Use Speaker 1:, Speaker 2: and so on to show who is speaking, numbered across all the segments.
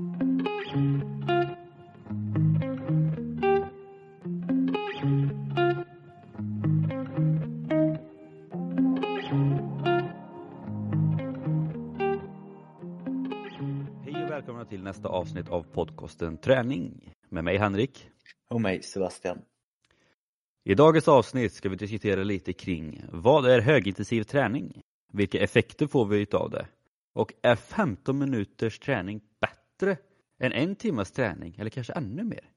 Speaker 1: Hej och välkomna till nästa avsnitt av podcasten Träning med mig Henrik.
Speaker 2: Och mig Sebastian.
Speaker 1: I dagens avsnitt ska vi diskutera lite kring vad är högintensiv träning? Vilka effekter får vi utav det? Och är 15 minuters träning bättre än en timmas träning eller kanske ännu mer?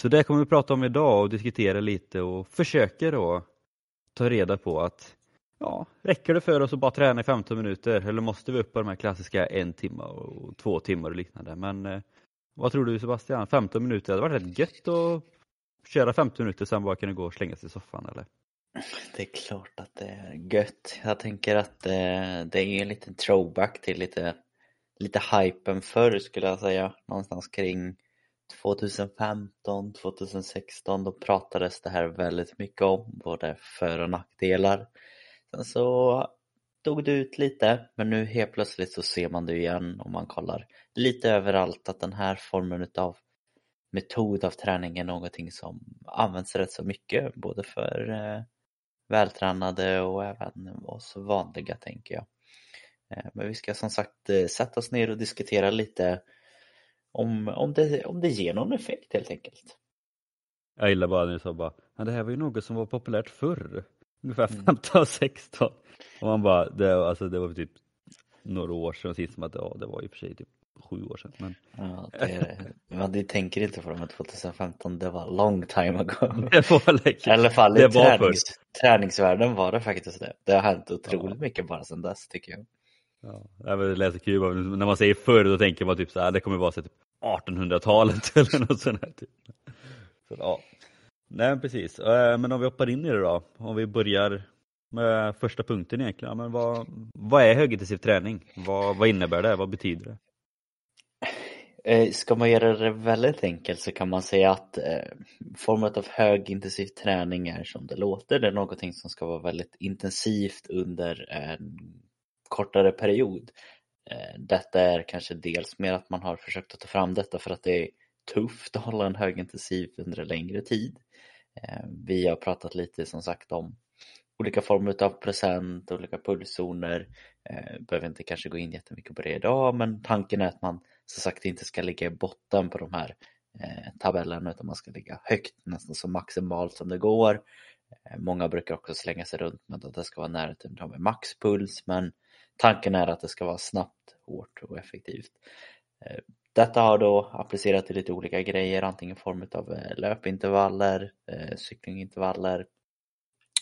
Speaker 1: Så det kommer vi prata om idag och diskutera lite och försöka då ta reda på att ja, räcker det för oss att bara träna i 15 minuter eller måste vi upp på de här klassiska en timme och två timmar och liknande? Men eh, vad tror du Sebastian? 15 minuter, det hade varit rätt gött att köra 15 minuter sen bara kunna gå och slänga sig i soffan eller?
Speaker 2: Det är klart att det är gött. Jag tänker att eh, det är en liten throwback till lite, lite hypen förr skulle jag säga. Någonstans kring 2015, 2016 då pratades det här väldigt mycket om både för och nackdelar. Sen så dog det ut lite men nu helt plötsligt så ser man det igen om man kollar lite överallt att den här formen av metod av träning är någonting som används rätt så mycket både för eh, vältränade och även oss vanliga tänker jag. Eh, men vi ska som sagt eh, sätta oss ner och diskutera lite om, om, det, om det ger någon effekt helt enkelt.
Speaker 1: Jag gillar bara när du sa bara, ja, det här var ju något som var populärt förr. Ungefär 15, 16. Och man bara, det, alltså, det var typ några år sedan sist som att ja, det var i och för sig typ sju år sedan. Men...
Speaker 2: Ja, det, man det tänker inte på det men 2015 det var long time ago.
Speaker 1: Det var länge.
Speaker 2: I alla fall i tränings, träningsvärlden var det faktiskt det. Det har hänt otroligt mycket bara sedan dess tycker jag.
Speaker 1: Ja, det lät så kul, när man säger förr då tänker man typ så här, ah, det kommer vara så typ 1800-talet eller något sånt här. Typ. Så, ja. Nej precis, eh, men om vi hoppar in i det då, om vi börjar med första punkten egentligen. Men vad, vad är högintensiv träning? Vad, vad innebär det? Vad betyder det?
Speaker 2: Eh, ska man göra det väldigt enkelt så kan man säga att formen format av högintensiv träning är som det låter. Det är någonting som ska vara väldigt intensivt under en kortare period. Eh, detta är kanske dels mer att man har försökt att ta fram detta för att det är tufft att hålla en högintensiv under en längre tid. Eh, vi har pratat lite som sagt om olika former av present, olika pulszoner. Eh, behöver inte kanske gå in jättemycket på det idag men tanken är att man som sagt inte ska ligga i botten på de här tabellerna utan man ska ligga högt, nästan så maximalt som det går. Många brukar också slänga sig runt med att det ska vara nära till med maxpuls men tanken är att det ska vara snabbt, hårt och effektivt. Eh, Detta har då applicerat till lite olika grejer, antingen i form av eh, löpintervaller, eh, cyklingintervaller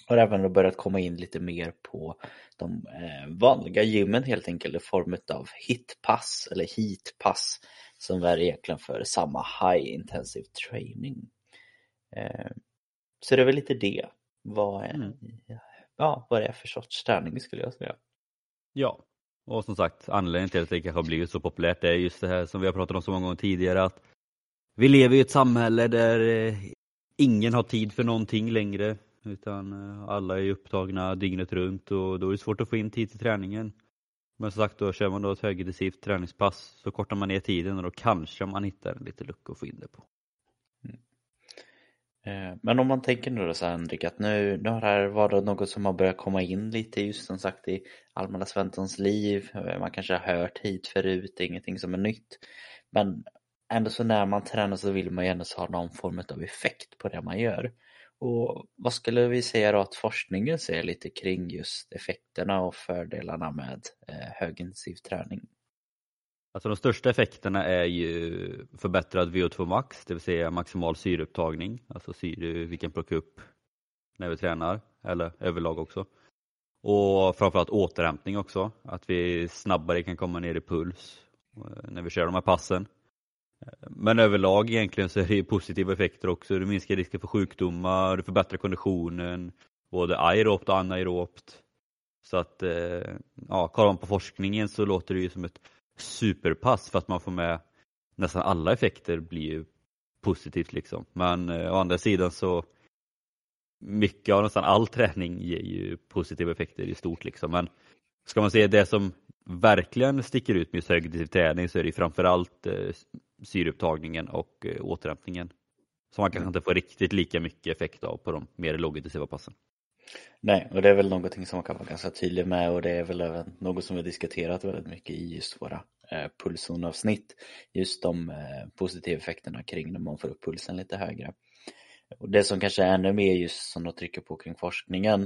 Speaker 2: har även då börjat komma in lite mer på de vanliga gymmen helt enkelt i form av hitpass eller heatpass som är egentligen för samma high intensive training. Så det är väl lite det. Vad är,
Speaker 1: Mm.
Speaker 2: ja, vad det är för sorts träning skulle jag säga.
Speaker 1: Ja, och som sagt anledningen till att det kanske har blivit så populärt är just det här som vi har pratat om så många gånger tidigare att vi lever i ett samhälle där eh, ingen har tid för någonting längre utan eh, alla är upptagna dygnet runt och då är det svårt att få in tid till träningen. Men som sagt då kör man då ett högintensivt träningspass så kortar man ner tiden och då kanske man hittar en liten lucka att få in det på.
Speaker 2: Eh, men om man tänker nu då så här Henrik att nu, nu har det här varit något som har börjat komma in lite just som sagt i allmänna Svenssons liv. Eh, man kanske har hört hit förut, det är ingenting som är nytt. Men ändå så när man tränar så vill man ju ändå ha någon form av effekt på det man gör. Och vad skulle vi säga då att forskningen säger lite kring just effekterna och fördelarna med eh, högintensiv träning?
Speaker 1: Alltså de största effekterna är ju förbättrad VO2 max, det vill säga maximal syreupptagning, alltså syre vi kan plocka upp när vi tränar, eller överlag också. Och framförallt återhämtning också, att vi snabbare kan komma ner i puls eh, när vi kör de här passen. Men överlag egentligen så är det positiva effekter också. Du minskar risken för sjukdomar, du förbättrar konditionen, både aerobt och anaerobt. Så att, eh, ja, kollar man på forskningen så låter det ju som ett superpass för att man får med nästan alla effekter blir ju positivt liksom. Men eh, å andra sidan så mycket av nästan all träning ger ju positiva effekter i stort liksom. Men ska man se det som verkligen sticker ut med just högintensiv träning så är det framförallt eh, syreupptagningen och eh, återhämtningen som man kanske
Speaker 2: Mm.
Speaker 1: inte får riktigt lika mycket effekt av på de mer lågintensiva passen.
Speaker 2: Nej, och det är väl någonting som man kan vara ganska tydlig med och det är väl även något som vi har diskuterat väldigt mycket i just våra eh, pulszonavsnitt. Just de eh, positiva effekterna kring när man får upp pulsen lite högre. Och det som kanske är ännu mer just som de trycker på kring forskningen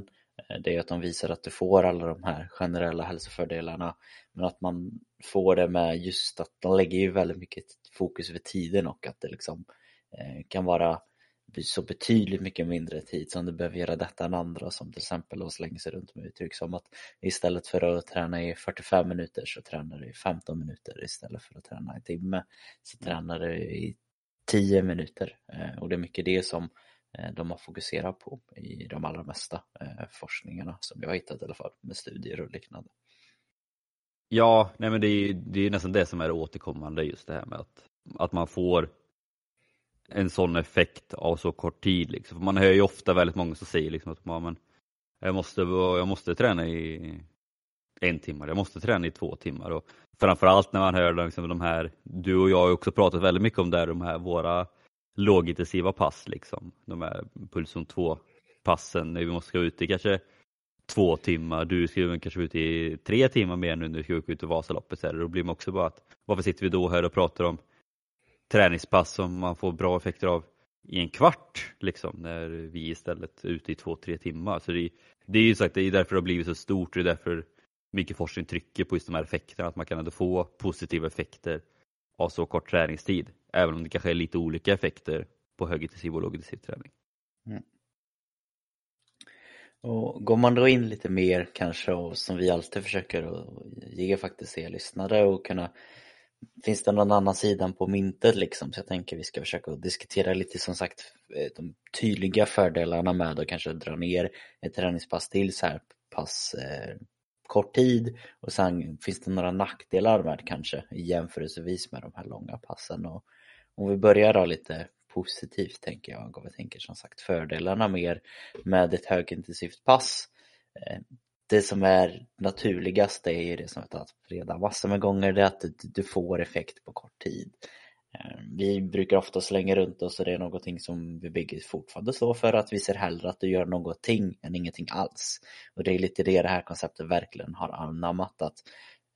Speaker 2: eh, det är att de visar att du får alla de här generella hälsofördelarna men att man får det med just att de lägger ju väldigt mycket fokus vid tiden och att det liksom eh, kan vara så betydligt mycket mindre tid som du behöver göra detta än andra som till exempel då slänger sig runt med uttryck som att istället för att träna i 45 minuter så tränar du i 15 minuter istället för att träna i timme så tränar du i 10 minuter Eh, och det är mycket det som eh, de har fokuserat på i de allra mesta eh, forskningarna som jag har hittat i alla fall med studier och liknande.
Speaker 1: Ja, nej men det är, det är nästan det som är återkommande just det här med att, att man får en sån effekt av så kort tid. Liksom. För man hör ju ofta väldigt många som säger liksom att ja, men, jag, måste, jag måste träna i en timme, jag måste träna i två timmar. Och framförallt när man hör liksom, de här, du och jag har ju också pratat väldigt mycket om det här, de här våra lågintensiva pass, liksom. de här pulson 2 passen när vi måste gå ut i kanske två timmar, du ska kanske ut i tre timmar mer nu när du ska åka ut i Vasaloppet. Så här. Då blir man också bara att varför sitter vi då här och pratar om träningspass som man får bra effekter av i en kvart liksom när vi istället är ute i två, tre timmar. Så det, det är ju sagt, det är därför det har blivit så stort och det är därför mycket forskning trycker på just de här effekterna, att man kan ändå få positiva effekter av så kort träningstid. Även om det kanske är lite olika effekter på högintensiv och lågintensiv träning. Mm.
Speaker 2: Och går man då in lite mer kanske och som vi alltid försöker att ge faktiskt er lyssnare och kunna Finns det någon annan sidan på myntet liksom? Så jag tänker vi ska försöka diskutera lite som sagt eh, de tydliga fördelarna med att kanske dra ner ett träningspass till så här pass eh, kort tid och sen finns det några nackdelar med kanske jämförelsevis med de här långa passen och om vi börjar då lite positivt tänker jag och vi tänker som sagt fördelarna mer med ett högintensivt pass eh, det som är naturligast är ju det som vi tagit redan massor med gånger, det är att du får effekt på kort tid. Ehm, vi brukar ofta slänga runt oss och det är någonting som vi bygger fortfarande står för att vi ser hellre att du gör någonting än ingenting alls. Och det är lite det det här konceptet verkligen har anammat att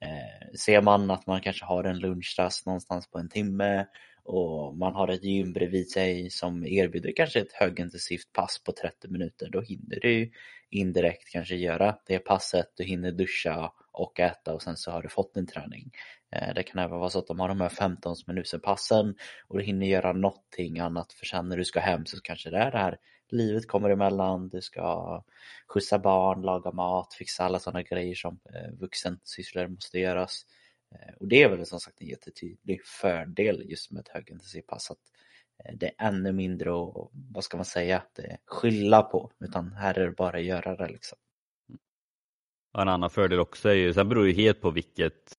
Speaker 2: eh, ser man att man kanske har en lunchrast någonstans på en timme och man har ett gym bredvid sig som erbjuder kanske ett högintensivt pass på 30 minuter, då hinner du indirekt kanske göra det passet, du hinner duscha och äta och sen så har du fått din träning. Eh, det kan även vara så att de har de här 15 minuter passen och du hinner göra någonting annat för sen när du ska hem så kanske det är det här livet kommer emellan, du ska skjutsa barn, laga mat, fixa alla sådana grejer som eh, vuxensysslor måste göras. Eh, och det är väl som sagt en jättetydlig fördel just med ett högintensivt pass att eh, det är ännu mindre och vad ska man säga, det eh, skylla på utan här är det bara att göra det liksom.
Speaker 1: En annan fördel också är ju, sen beror det helt på vilket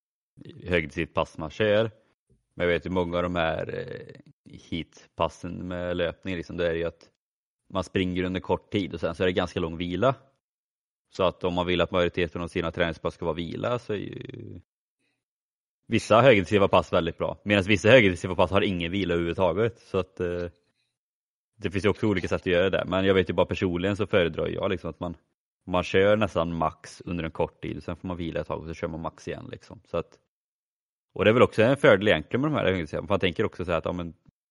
Speaker 1: högintensivt pass man kör. Men jag vet ju många av de här heatpassen med löpning, liksom, det är ju att man springer under kort tid och sen så är det ganska lång vila. Så att om man vill att majoriteten av sina träningspass ska vara vila så är ju vissa högintensiva pass väldigt bra. Medan vissa högintensiva pass har ingen vila överhuvudtaget. Så att eh, det finns ju också olika sätt att göra det. Men jag vet ju bara personligen så föredrar jag liksom att man, man kör nästan max under en kort tid. Sen får man vila ett tag och så kör man max igen. Liksom. Så att, och det är väl också en fördel egentligen med de här högintensiva. Man tänker också så här att ja,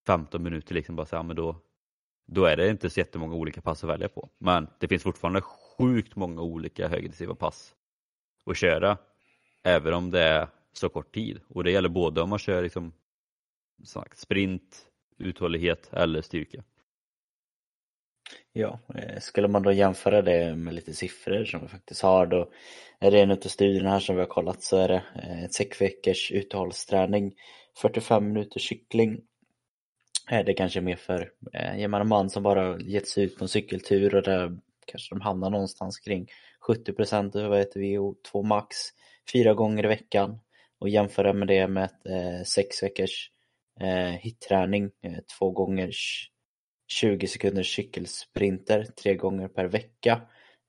Speaker 1: 15 minuter liksom bara så här, men då, då är det inte så jättemånga olika pass att välja på. Men det finns fortfarande sjukt många olika högintensiva pass att köra. Även om det är så kort tid. Och det gäller både om man kör liksom, sagt, sprint, uthållighet eller styrka.
Speaker 2: Ja, eh, skulle man då jämföra det med lite siffror som vi faktiskt har då är det en av studierna här som vi har kollat så är det eh, ett sex veckors uthållsträning 45 minuter cykling är det kanske mer för eh, gemene man som bara gett sig ut på en cykeltur och där kanske de hamnar någonstans kring 70 procent av ett VO2 max fyra gånger i veckan och jämföra med det med ett eh, sex veckors eh, hitträning eh, två gånger 20 sekunders cykelsprinter tre gånger per vecka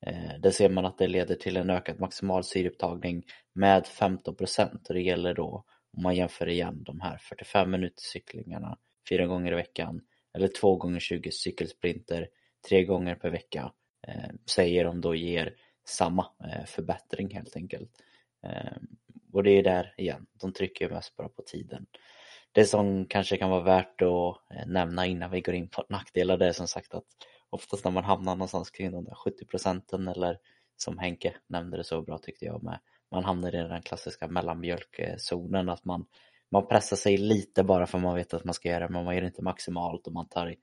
Speaker 2: Eh, där ser man att det leder till en ökad maximal syreupptagning med 15 procent och det gäller då om man jämför igen de här 45 minuters cyklingarna fyra gånger i veckan eller två gånger 20 cykelsprinter tre gånger per vecka eh, säger de då ger samma eh, förbättring helt enkelt. Eh, och det är där igen, de trycker mest bara på tiden. Det som kanske kan vara värt att eh, nämna innan vi går in på nackdelar det är som sagt att oftast när man hamnar någonstans kring de där 70 procenten eller som Henke nämnde det så bra tyckte jag med, man hamnar i den klassiska mellanmjölkzonen att man, man pressar sig lite bara för man vet att man ska göra det men man gör det inte maximalt och man tar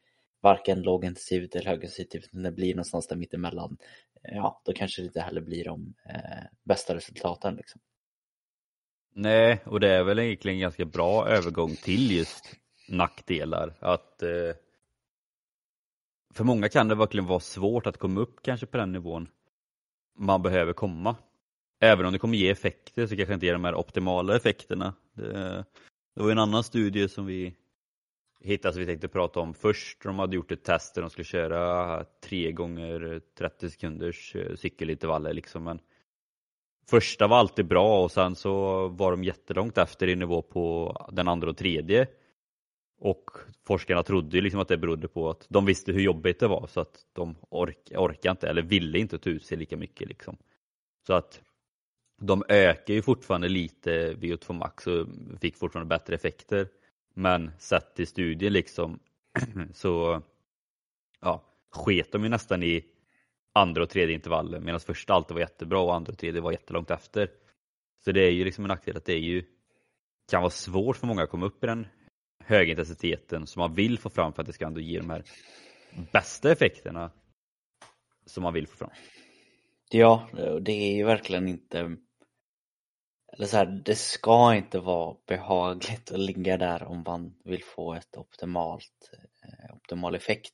Speaker 2: varken lågintensivt eller högintensivt utan det blir någonstans där mittemellan. Ja, då kanske det inte heller blir de eh, bästa resultaten liksom.
Speaker 1: Nej, och det är väl egentligen en ganska bra övergång till just nackdelar. Att eh, för många kan det verkligen vara svårt att komma upp kanske på den nivån man behöver komma. Även om det kommer ge effekter så kanske inte ger de här optimala effekterna. Det, det var en annan studie som vi hittade som vi tänkte prata om först. De hade gjort ett test där de skulle köra 3 gånger 30 sekunders eh, cykelintervaller liksom. Men första var alltid bra och sen så var de jättelångt efter i nivå på den andra och tredje. Och forskarna trodde ju liksom att det berodde på att de visste hur jobbigt det var så att de ork, orkade inte eller ville inte ta ut sig lika mycket. Liksom. Så att de ökar ju fortfarande lite VO2 max och fick fortfarande bättre effekter. Men sett till studien liksom så ja, sket de ju nästan i andra och tredje intervallen medan första alltid var jättebra och andra och tredje var jättelångt efter. Så det är ju liksom en nackdel att det är ju kan vara svårt för många att komma upp i den högintensiteten som man vill få fram för att det ska ändå ge de här bästa effekterna som man vill få fram.
Speaker 2: Ja, det är ju verkligen inte eller så här, det ska inte vara behagligt att ligga där om man vill få ett optimalt eh, optimal effekt.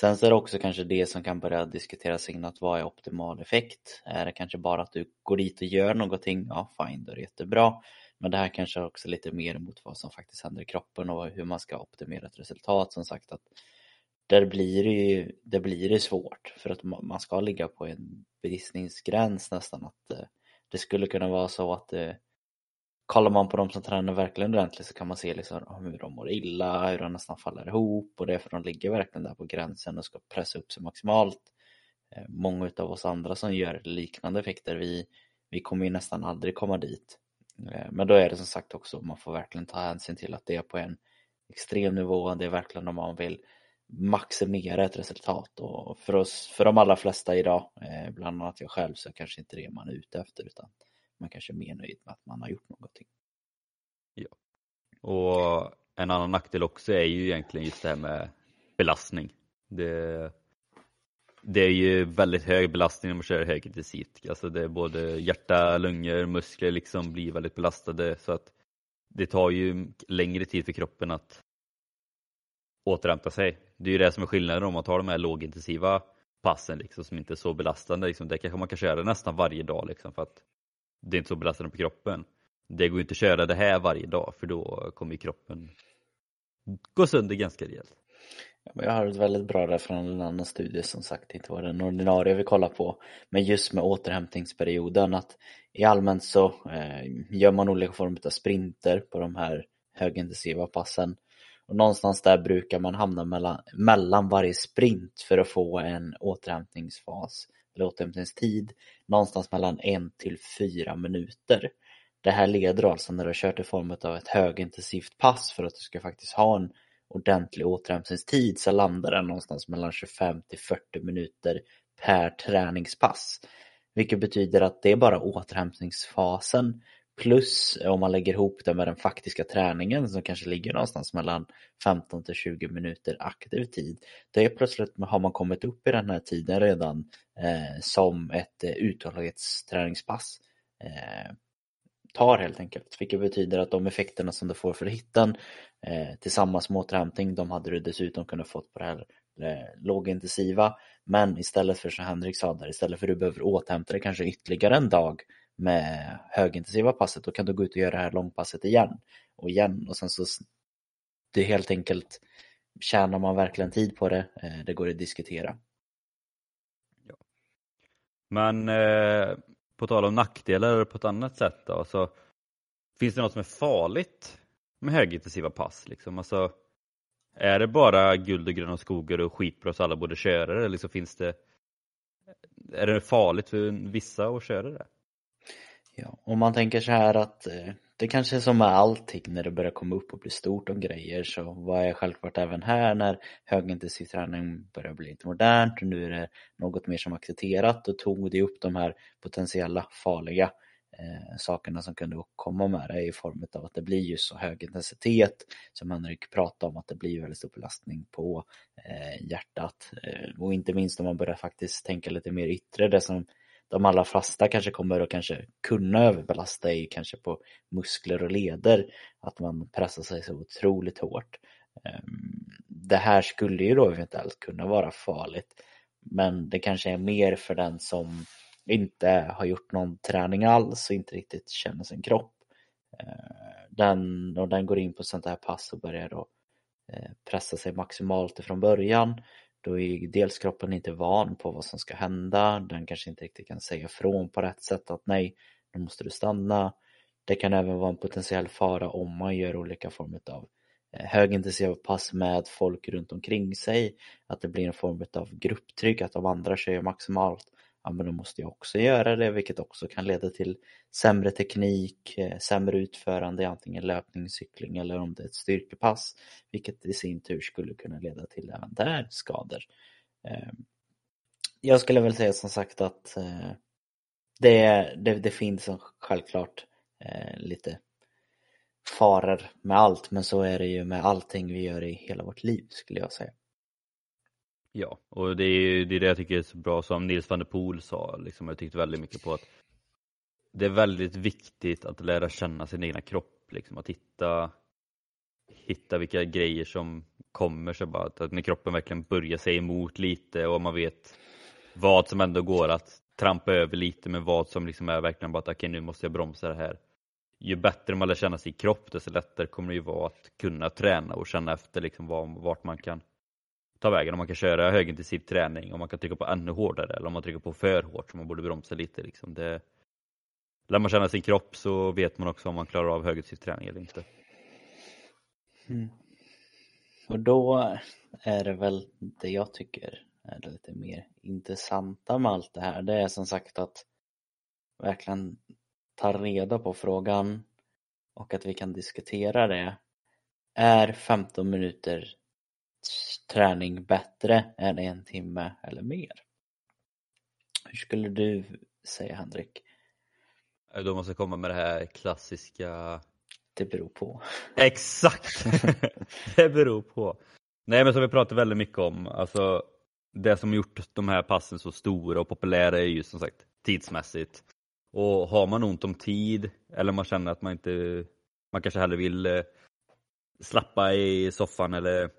Speaker 2: Sen så är det också kanske det som kan börja diskuteras in att vad är optimal effekt? Är det kanske bara att du går dit och gör någonting? Ja, fine, då är det jättebra. Men det här kanske också lite mer mot vad som faktiskt händer i kroppen och hur man ska optimera ett resultat. Som sagt att där blir det ju det blir det svårt för att man ska ligga på en bristningsgräns nästan att eh, det skulle kunna vara så att det kollar man på de som tränar verkligen ordentligt så kan man se liksom hur de mår illa, hur de nästan faller ihop och det är för att de ligger verkligen där på gränsen och ska pressa upp sig maximalt. Eh, många av oss andra som gör liknande effekter, vi, vi kommer ju nästan aldrig komma dit. Eh, men då är det som sagt också, man får verkligen ta hänsyn till att det är på en extrem nivå, det är verkligen om man vill maximera ett resultat och för oss, för de allra flesta idag, eh, bland annat jag själv, så kanske inte det man är ute efter utan man kanske är mer nöjd med att man har gjort någonting.
Speaker 1: Ja. Och en annan nackdel också är ju egentligen just det här med belastning. Det, det är ju väldigt hög belastning när man kör högintensivt. Alltså det är både hjärta, lungor, muskler liksom blir väldigt belastade så att det tar ju längre tid för kroppen att återhämta sig. Det är ju det som är skillnaden om man tar de här lågintensiva passen liksom, som inte är så belastande. Liksom. Det kanske man kan köra nästan varje dag liksom, för att det är inte så belastande på kroppen. Det går inte att köra det här varje dag för då kommer kroppen gå sönder ganska rejält.
Speaker 2: Jag har ett väldigt bra där från en annan studie som sagt inte var den ordinarie vi kollar på. Men just med återhämtningsperioden att i allmänt så eh, gör man olika former av sprinter på de här högintensiva passen. Och någonstans där brukar man hamna mellan, mellan varje sprint för att få en återhämtningsfas eller återhämtningstid någonstans mellan en till fyra minuter. Det här leder alltså när du har kört i form av ett högintensivt pass för att du ska faktiskt ha en ordentlig återhämtningstid så landar den någonstans mellan 25 till 40 minuter per träningspass. Vilket betyder att det är bara återhämtningsfasen plus om man lägger ihop det med den faktiska träningen som kanske ligger någonstans mellan 15 till 20 minuter aktiv tid. Då är plötsligt har man kommit upp i den här tiden redan eh, som ett eh, uthållighetsträningspass eh, tar helt enkelt. Vilket betyder att de effekterna som du får för hitten eh, tillsammans med återhämtning, de hade du dessutom kunnat fått på det här eh, lågintensiva. Men istället för som Henrik sa där, istället för att du behöver återhämta dig kanske ytterligare en dag med högintensiva passet, då kan du gå ut och göra det här långpasset igen och igen och sen så det är helt enkelt tjänar man verkligen tid på det, eh, det går att diskutera.
Speaker 1: Ja. Men eh, på tal om nackdelar på ett annat sätt då, så finns det något som är farligt med högintensiva pass? Liksom? Alltså, är det bara guld och gröna skogar och skitbra så alla borde köra det? Eller liksom finns det, är det farligt för vissa att köra det?
Speaker 2: Ja, om man tänker så här att eh, det kanske är som med allting när det börjar komma upp och bli stort om grejer så vad är självklart även här när högintensiv träning börjar bli lite modernt och nu är det något mer som accepterat och tog det upp de här potentiella farliga eh, sakerna som kunde komma med det i form av att det blir ju så hög intensitet som Henrik pratade om att det blir väldigt stor belastning på eh, hjärtat. Eh, och inte minst om man börjar faktiskt tänka lite mer yttre det som de allra flesta kanske kommer att kanske kunna överbelasta i kanske på muskler och leder att man pressar sig så otroligt hårt. Ehm, det här skulle ju då eventuellt kunna vara farligt men det kanske är mer för den som inte har gjort någon träning alls och inte riktigt känner sin kropp. Ehm, den, och den går in på sånt här pass och börjar då eh, pressa sig maximalt ifrån början då är dels kroppen inte van på vad som ska hända, den kanske inte riktigt kan säga ifrån på rätt sätt att nej, nu måste du stanna. Det kan även vara en potentiell fara om man gör olika former av eh, högintensiva pass med folk runt omkring sig, att det blir en form av grupptryck, att de andra kör maximalt ja men då måste jag också göra det vilket också kan leda till sämre teknik, eh, sämre utförande i antingen löpning, cykling eller om det är ett styrkepass vilket i sin tur skulle kunna leda till även där skador. Ehm, jag skulle väl säga som sagt att eh, det, det, det finns självklart eh, lite faror med allt men så är det ju med allting vi gör i hela vårt liv skulle jag säga.
Speaker 1: Ja, och det är det, är det jag tycker är så bra som Nils van der Poel sa, liksom, jag tyckte väldigt mycket på att det är väldigt viktigt att lära känna sin egna kropp, liksom, att hitta, hitta vilka grejer som kommer sig bara, att när kroppen verkligen börjar säga emot lite och man vet vad som ändå går att trampa över lite med vad som liksom är verkligen bara att okej okay, nu måste jag bromsa det här. Ju bättre man lär känna sin kropp desto lättare kommer det ju vara att kunna träna och känna efter liksom vart man kan ta vägen. Om man kan köra högintensiv träning, om man kan trycka på ännu hårdare eller om man trycker på för hårt så man borde bromsa lite. Liksom. Det, lär man känna sin kropp så vet man också om man klarar av högintensiv träning eller inte.
Speaker 2: Mm. Och då är det väl det jag tycker är det lite mer intressanta med allt det här. Det är som sagt att verkligen ta reda på frågan och att vi kan diskutera det. Är 15 minuter träning bättre än en timme eller mer? Hur skulle du säga Henrik?
Speaker 1: Då måste jag komma med det här klassiska
Speaker 2: Det beror på.
Speaker 1: Exakt! det beror på. Nej men som vi pratar väldigt mycket om, alltså det som gjort de här passen så stora och populära är ju som sagt tidsmässigt. Och har man ont om tid eller man känner att man inte, man kanske hellre vill eh, slappa i soffan eller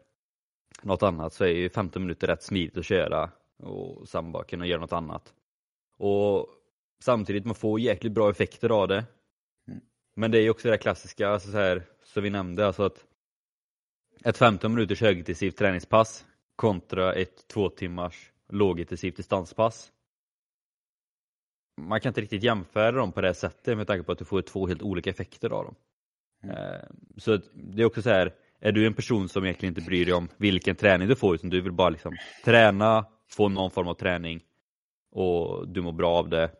Speaker 1: något annat så är ju 15 minuter rätt smidigt att köra och sen bara kunna göra något annat. Och samtidigt man får jäkligt bra effekter av det. Mm. Men det är ju också det klassiska, alltså så här, som vi nämnde, alltså att ett 15 minuters högintensivt träningspass kontra ett två timmars lågintensivt distanspass. Man kan inte riktigt jämföra dem på det sättet med tanke på att du får två helt olika effekter av dem. Mm. Eh, så det är också så här, är du en person som egentligen inte bryr dig om vilken träning du får utan du vill bara liksom träna, få någon form av träning och du mår bra av det.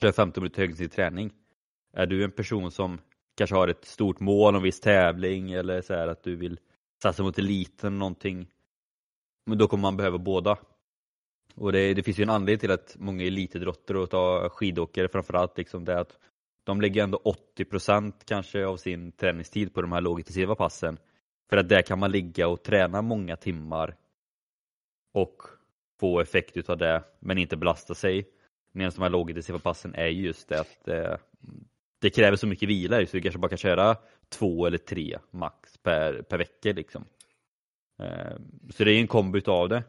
Speaker 1: Kör 15 minuter högintensiv träning. Är du en person som kanske har ett stort mål, en viss tävling eller så här att du vill satsa mot eliten någonting. Men då kommer man behöva båda. Och det, det finns ju en anledning till att många elitidrottare och ta skidåkare framförallt liksom det att de lägger ändå 80% kanske av sin träningstid på de här lågintensiva passen. För att där kan man ligga och träna många timmar och få effekt utav det men inte belasta sig. Medan de här lågintensiva passen är just det att det, det kräver så mycket vila så du kanske bara kan köra två eller tre max per, per vecka liksom. Eh, så det är en kombo utav det.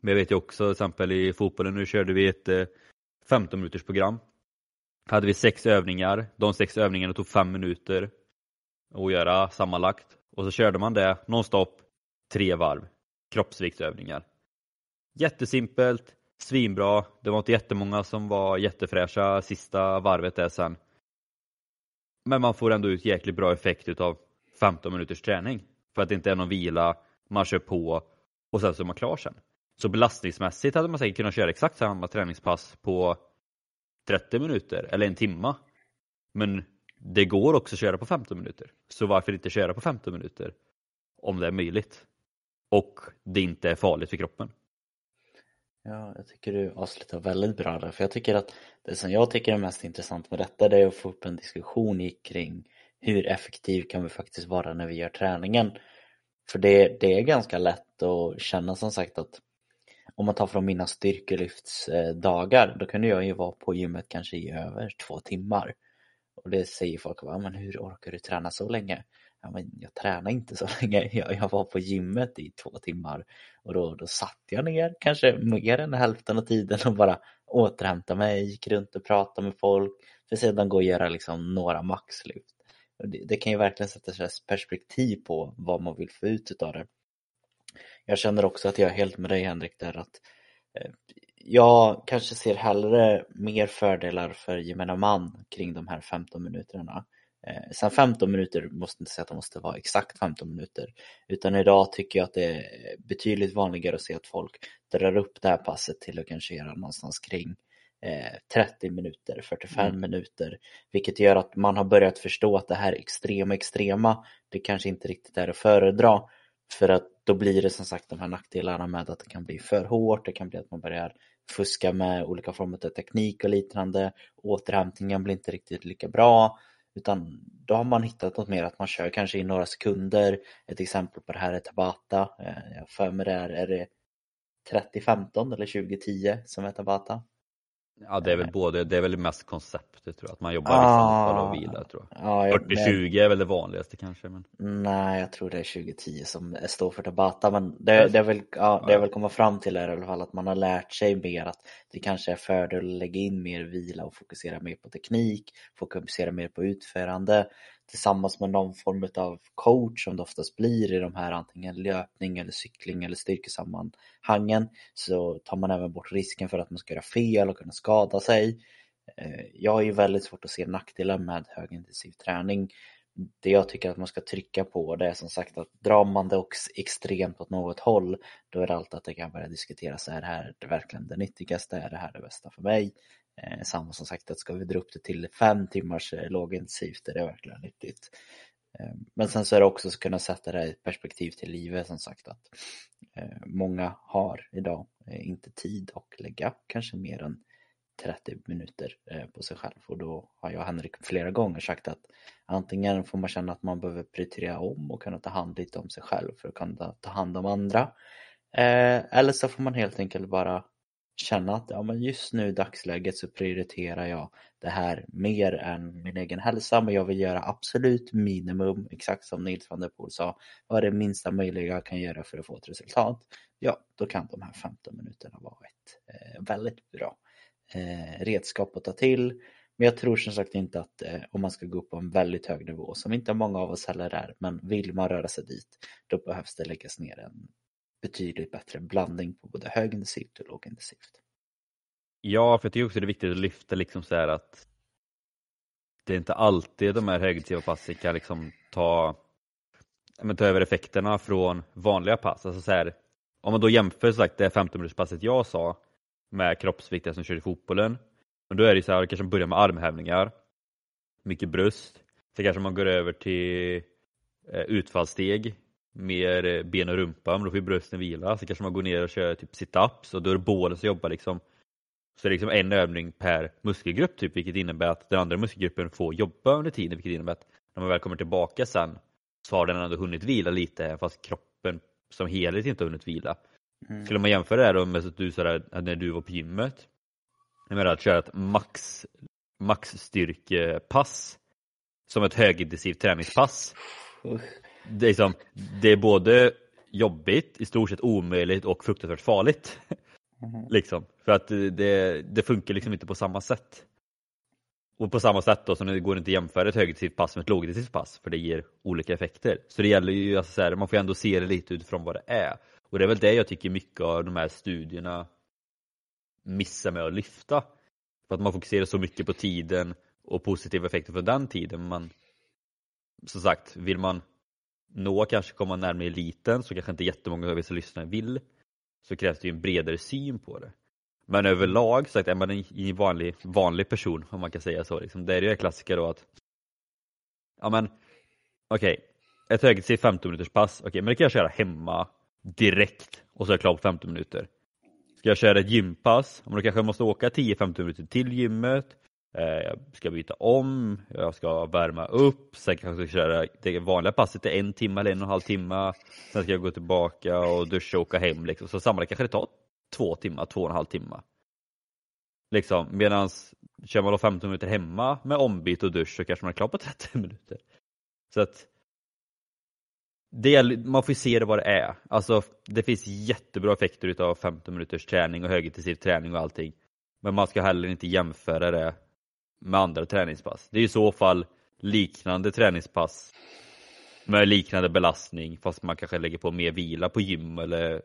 Speaker 1: Men jag vet ju också till exempel i fotbollen nu körde vi ett eh, 15 minuters program hade vi sex övningar. De sex övningarna tog fem minuter att göra sammanlagt. Och så körde man det nonstop tre varv. Kroppsviktsövningar. Jättesimpelt, svinbra. Det var inte jättemånga som var jättefräscha sista varvet där sen. Men man får ändå ut jäkligt bra effekt utav 15 minuters träning. För att det inte är någon vila, man kör på och sen så är man klar sen. Så belastningsmässigt hade man säkert kunnat köra exakt samma träningspass på 30 minuter eller en timma. Men det går också att köra på 15 minuter. Så varför inte köra på 15 minuter? Om det är möjligt. Och det inte är farligt för kroppen.
Speaker 2: Ja, jag tycker du avslutar väldigt bra där, för jag tycker att det som jag tycker är mest intressant med detta det är att få upp en diskussion kring hur effektiv kan vi faktiskt vara när vi gör träningen. För det, det är ganska lätt att känna som sagt att om man tar från mina styrkelyftsdagar, då kunde jag ju vara på gymmet kanske i över två timmar. Och det säger folk, men hur orkar du träna så länge? Ja, men jag tränade inte så länge, jag, jag var på gymmet i två timmar och då, då satt jag ner kanske mer än hälften av tiden och bara återhämtade mig, gick runt och pratade med folk för sedan gå och göra liksom några maxlyft. Det, det kan ju verkligen sätta perspektiv på vad man vill få ut av det. Jag känner också att jag är helt med dig Henrik där att eh, jag kanske ser hellre mer fördelar för gemene man kring de här 15 minuterna. Eh, sen 15 minuter måste inte säga att det måste vara exakt 15 minuter utan idag tycker jag att det är betydligt vanligare att se att folk drar upp det här passet till att kanske göra någonstans kring 30 eh, minuter, 45 mm. minuter vilket gör att man har börjat förstå att det här extrema extrema det kanske inte riktigt är att föredra för att då blir det som sagt de här nackdelarna med att det kan bli för hårt, det kan bli att man börjar fuska med olika former av teknik och liknande. Återhämtningen blir inte riktigt lika bra. Utan då har man hittat något mer att man kör kanske i några sekunder. Ett exempel på det här är Tabata. Eh, jag för mig det är, är det 30-15 eller 20-10 som är Tabata.
Speaker 1: Ja det är väl både, det är väl mest konceptet tror jag, att man jobbar ah, vissa och vila tror jag. Ah, 40-20 är väl det vanligaste kanske? Men...
Speaker 2: Nej jag tror det är 2010 som står för Tabata men det, det är väl, ja, det jag vill komma fram till är i alla fall att man har lärt sig mer att det kanske är fördel att lägga in mer vila och fokusera mer på teknik, fokusera mer på utförande tillsammans med någon form av coach som det oftast blir i de här antingen löpning eller cykling eller styrkesammanhangen så tar man även bort risken för att man ska göra fel och kunna skada sig. Eh, jag har ju väldigt svårt att se nackdelar med högintensiv träning. Det jag tycker att man ska trycka på det är som sagt att drar man det också extremt åt något håll då är det alltid att det kan börja diskuteras, är det här det verkligen det nyttigaste, är det här det bästa för mig? Eh, samma som sagt att ska vi dra upp det till fem timmars eh, lågintensivt är det verkligen nyttigt. Eh, men sen så är det också att kunna sätta det i perspektiv till livet som sagt att många har idag inte tid att lägga kanske mer än 30 minuter på sig själv och då har jag och Henrik flera gånger sagt att antingen får man känna att man behöver prioritera om och kunna ta hand lite om sig själv för att kunna ta hand om andra eller så får man helt enkelt bara känna att ja, men just nu i dagsläget så prioriterar jag det här mer än min egen hälsa men jag vill göra absolut minimum, exakt som Nils van der Poel sa, vad är det minsta möjliga jag kan göra för att få ett resultat? Ja, då kan de här 15 minuterna vara ett eh, väldigt bra eh, redskap att ta till. Men jag tror som sagt inte att eh, om man ska gå upp på en väldigt hög nivå, som inte många av oss heller är, men vill man röra sig dit, då behövs det läggas ner en betydligt bättre blandning på både högintensivt och lågintensivt.
Speaker 1: Ja, för jag tycker också det är viktigt att lyfta liksom så här att det är inte alltid de här högintensiva passen kan liksom ta, men, ta över effekterna från vanliga pass. Alltså så här, om man då jämför sagt det 15-minuterspasset jag sa med kroppsviktiga som kör i fotbollen. Men då är det så här, kanske man börjar med armhävningar, mycket bröst. Sen kanske man går över till eh, utfallssteg mer eh, ben och rumpa, men då får ju brösten vila. Så kanske man går ner och kör typ sit-ups och då är det bålen som jobbar liksom. Så det är liksom en övning per muskelgrupp typ, vilket innebär att den andra muskelgruppen får jobba under tiden, vilket innebär att när man väl kommer tillbaka sen så har den ändå hunnit vila lite, fast kroppen som helhet inte har hunnit vila. Mm. Skulle man jämföra det här då med att du sådär, när du var på gymmet, jag menar att köra ett max, maxstyrkepass som ett högintensivt träningspass det är, liksom, det är både jobbigt, i stort sett omöjligt och fruktansvärt farligt. Mm. liksom. För att det, det funkar liksom inte på samma sätt. Och på samma sätt då så det går inte att jämföra ett högintensivt pass med ett lågintensivt pass för det ger olika effekter. Så det gäller ju, alltså så här, man får ändå se det lite utifrån vad det är. Och det är väl det jag tycker mycket av de här studierna missa med att lyfta. För att man fokuserar så mycket på tiden och positiva effekter för den tiden. Man, som sagt, vill man nå kanske komma närmare eliten så kanske inte jättemånga av vissa lyssnare vill. Så krävs det ju en bredare syn på det. Men överlag, så att är man en vanlig, vanlig person om man kan säga så, liksom, det är ju klassiker då att Ja men okej, okay, ett högertid 15 minuters pass, okej okay, men det kan jag köra hemma direkt och så är jag klar på 15 minuter. Ska jag köra ett gympass, då kanske jag måste åka 10-15 minuter till gymmet, Eh, jag ska byta om, jag ska värma upp, sen kanske jag ska köra det vanliga passet i en timme eller en och en halv timme, sen ska jag gå tillbaka och duscha och åka hem liksom. Så sammanlagt kanske det tar två timmar, två och en halv timme. Liksom, medans kör man då 15 minuter hemma med ombyte och dusch så kanske man är klar på 30 minuter. Så att det, man får se det vad det är. Alltså, det finns jättebra effekter utav 15 minuters träning och högintensiv träning och allting. Men man ska heller inte jämföra det med andra träningspass. Det är i så fall liknande träningspass med liknande belastning fast man kanske lägger på mer vila på gym eller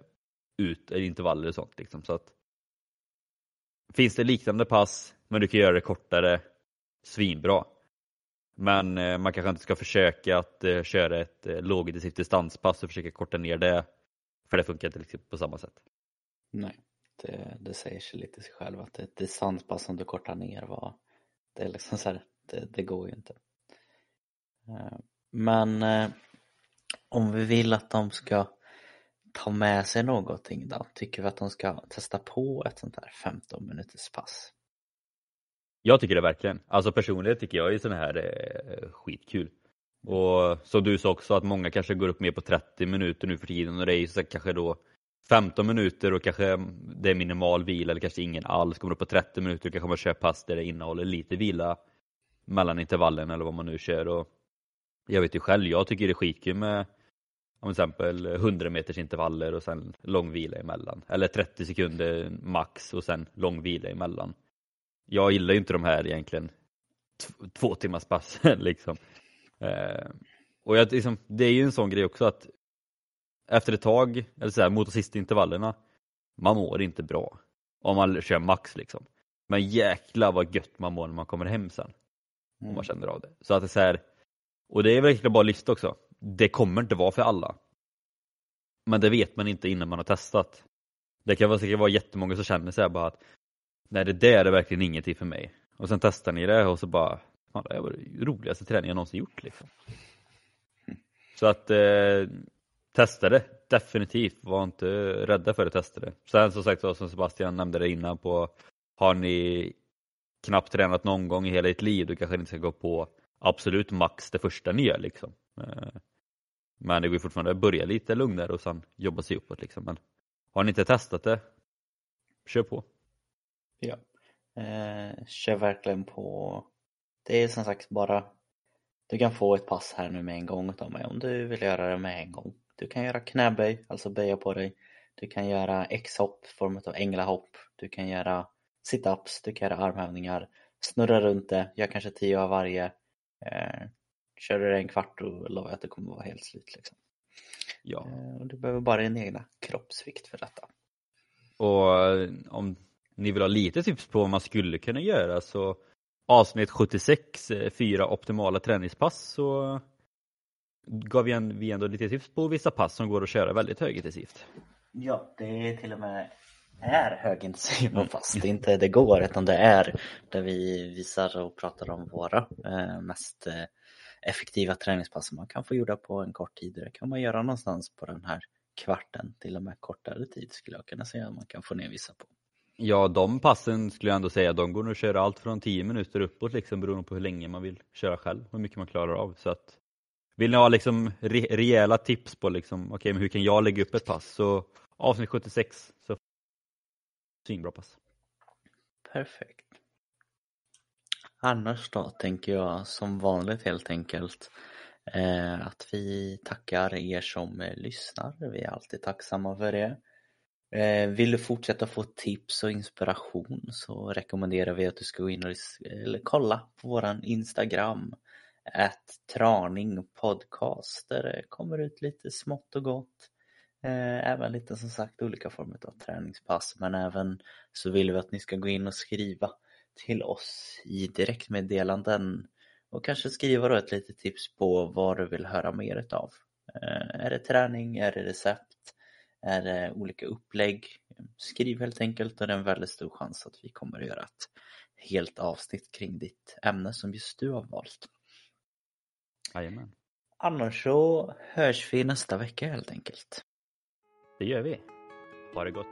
Speaker 1: ut eller intervaller och sånt. Liksom. Så att, finns det liknande pass men du kan göra det kortare, svinbra. Men eh, man kanske inte ska försöka att eh, köra ett eh, lågintensivt distanspass och försöka korta ner det. För det funkar inte liksom på samma sätt.
Speaker 2: Nej, det, det säger sig lite sig själv att ett distanspass som du kortar ner var, det är liksom så här, det, det går ju inte. Eh, men eh, om vi vill att de ska ta med sig någonting då? Tycker vi att de ska testa på ett sånt här 15 minuters pass?
Speaker 1: Jag tycker det verkligen. Alltså personligen tycker jag ju sådana här är skitkul. Och som du sa också att många kanske går upp mer på 30 minuter nu för tiden och det är ju så kanske då 15 minuter och kanske det är minimal vila eller kanske ingen alls. Kommer upp på 30 minuter och kanske man kör pass där det innehåller lite vila mellan intervallen eller vad man nu kör. Och jag vet ju själv, jag tycker det är skitkul med om exempel 100 meters intervaller och sen lång vila emellan. Eller 30 sekunder max och sen lång vila emellan jag gillar ju inte de här egentligen två timmars passen liksom. Eh, och jag, liksom, det är ju en sån grej också att efter ett tag, eller så här, mot de sista intervallerna, man mår inte bra om man kör max liksom. Men jäkla vad gött man mår när man kommer hem sen. Om man mm. känner av det. Så att det är så här, och det är verkligen bara lista också. Det kommer inte vara för alla. Men det vet man inte innan man har testat. Det kan säkert vara jättemånga som känner sig bara att nej det där är verkligen ingenting för mig. Och sen testar ni det och så bara, fan det var det roligaste träningen jag någonsin gjort liksom. Så att eh, testa det, definitivt. Var inte rädda för att testa det. Sen som sagt som Sebastian nämnde det innan på, har ni knappt tränat någon gång i hela ert liv, då kanske ni inte ska gå på absolut max det första ni gör liksom. Eh, men det går fortfarande att börja lite lugnare och sen jobba sig uppåt liksom. Men har ni inte testat det, kör på.
Speaker 2: Ja. Eh, kör verkligen på. Det är som sagt bara du kan få ett pass här nu med en gång av mig om du vill göra det med en gång. Du kan göra knäböj, alltså böja på dig. Du kan göra X-hopp, form av änglahopp. Du kan göra sit-ups, du kan göra armhävningar. Snurra runt det, gör kanske tio av varje. Eh, kör du det en kvart och lovar jag att du kommer vara helt slut. Liksom. Ja. Eh, du behöver bara din egna kroppsvikt för detta.
Speaker 1: Och eh, om ni vill ha lite tips på vad man skulle kunna göra så avsnitt 76, eh, fyra optimala träningspass så gav vi ändå lite tips på vissa pass som går att köra väldigt högintensivt.
Speaker 2: Ja, det är till och med är högintensiva mm. pass. Det är inte det går utan det är där vi visar och pratar om våra eh, mest eh, effektiva träningspass som man kan få gjorda på en kort tid. Det kan man göra någonstans på den här kvarten, till och med kortare tid skulle jag kunna säga att man kan få ner vissa på.
Speaker 1: Ja, de passen skulle jag ändå säga, de går nog att köra allt från 10 minuter uppåt liksom beroende på hur länge man vill köra själv, hur mycket man klarar av. Så att, vill ni ha liksom re rejäla tips på liksom, okay, men hur kan jag lägga upp ett pass? Så avsnitt 76, så svinbra pass.
Speaker 2: Perfekt. Annars då tänker jag som vanligt helt enkelt eh, att vi tackar er som eh, lyssnar. Vi är alltid tacksamma för det. Eh, vill du fortsätta få tips och inspiration så rekommenderar vi att du ska gå in och eller kolla på våran Instagram att traning podcast där det eh, kommer ut lite smått och gott. Eh, även lite som sagt olika former av träningspass men även så vill vi att ni ska gå in och skriva till oss i direktmeddelanden och kanske skriva då ett litet tips på vad du vill höra mer utav. Eh, är det träning? Är det recept? Är det olika upplägg? Skriv helt enkelt och det är en väldigt stor chans att vi kommer att göra ett helt avsnitt kring ditt ämne som just du har valt.
Speaker 1: Jajamän.
Speaker 2: Annars så hörs vi nästa vecka helt enkelt.
Speaker 1: Det gör vi. Ha det gott.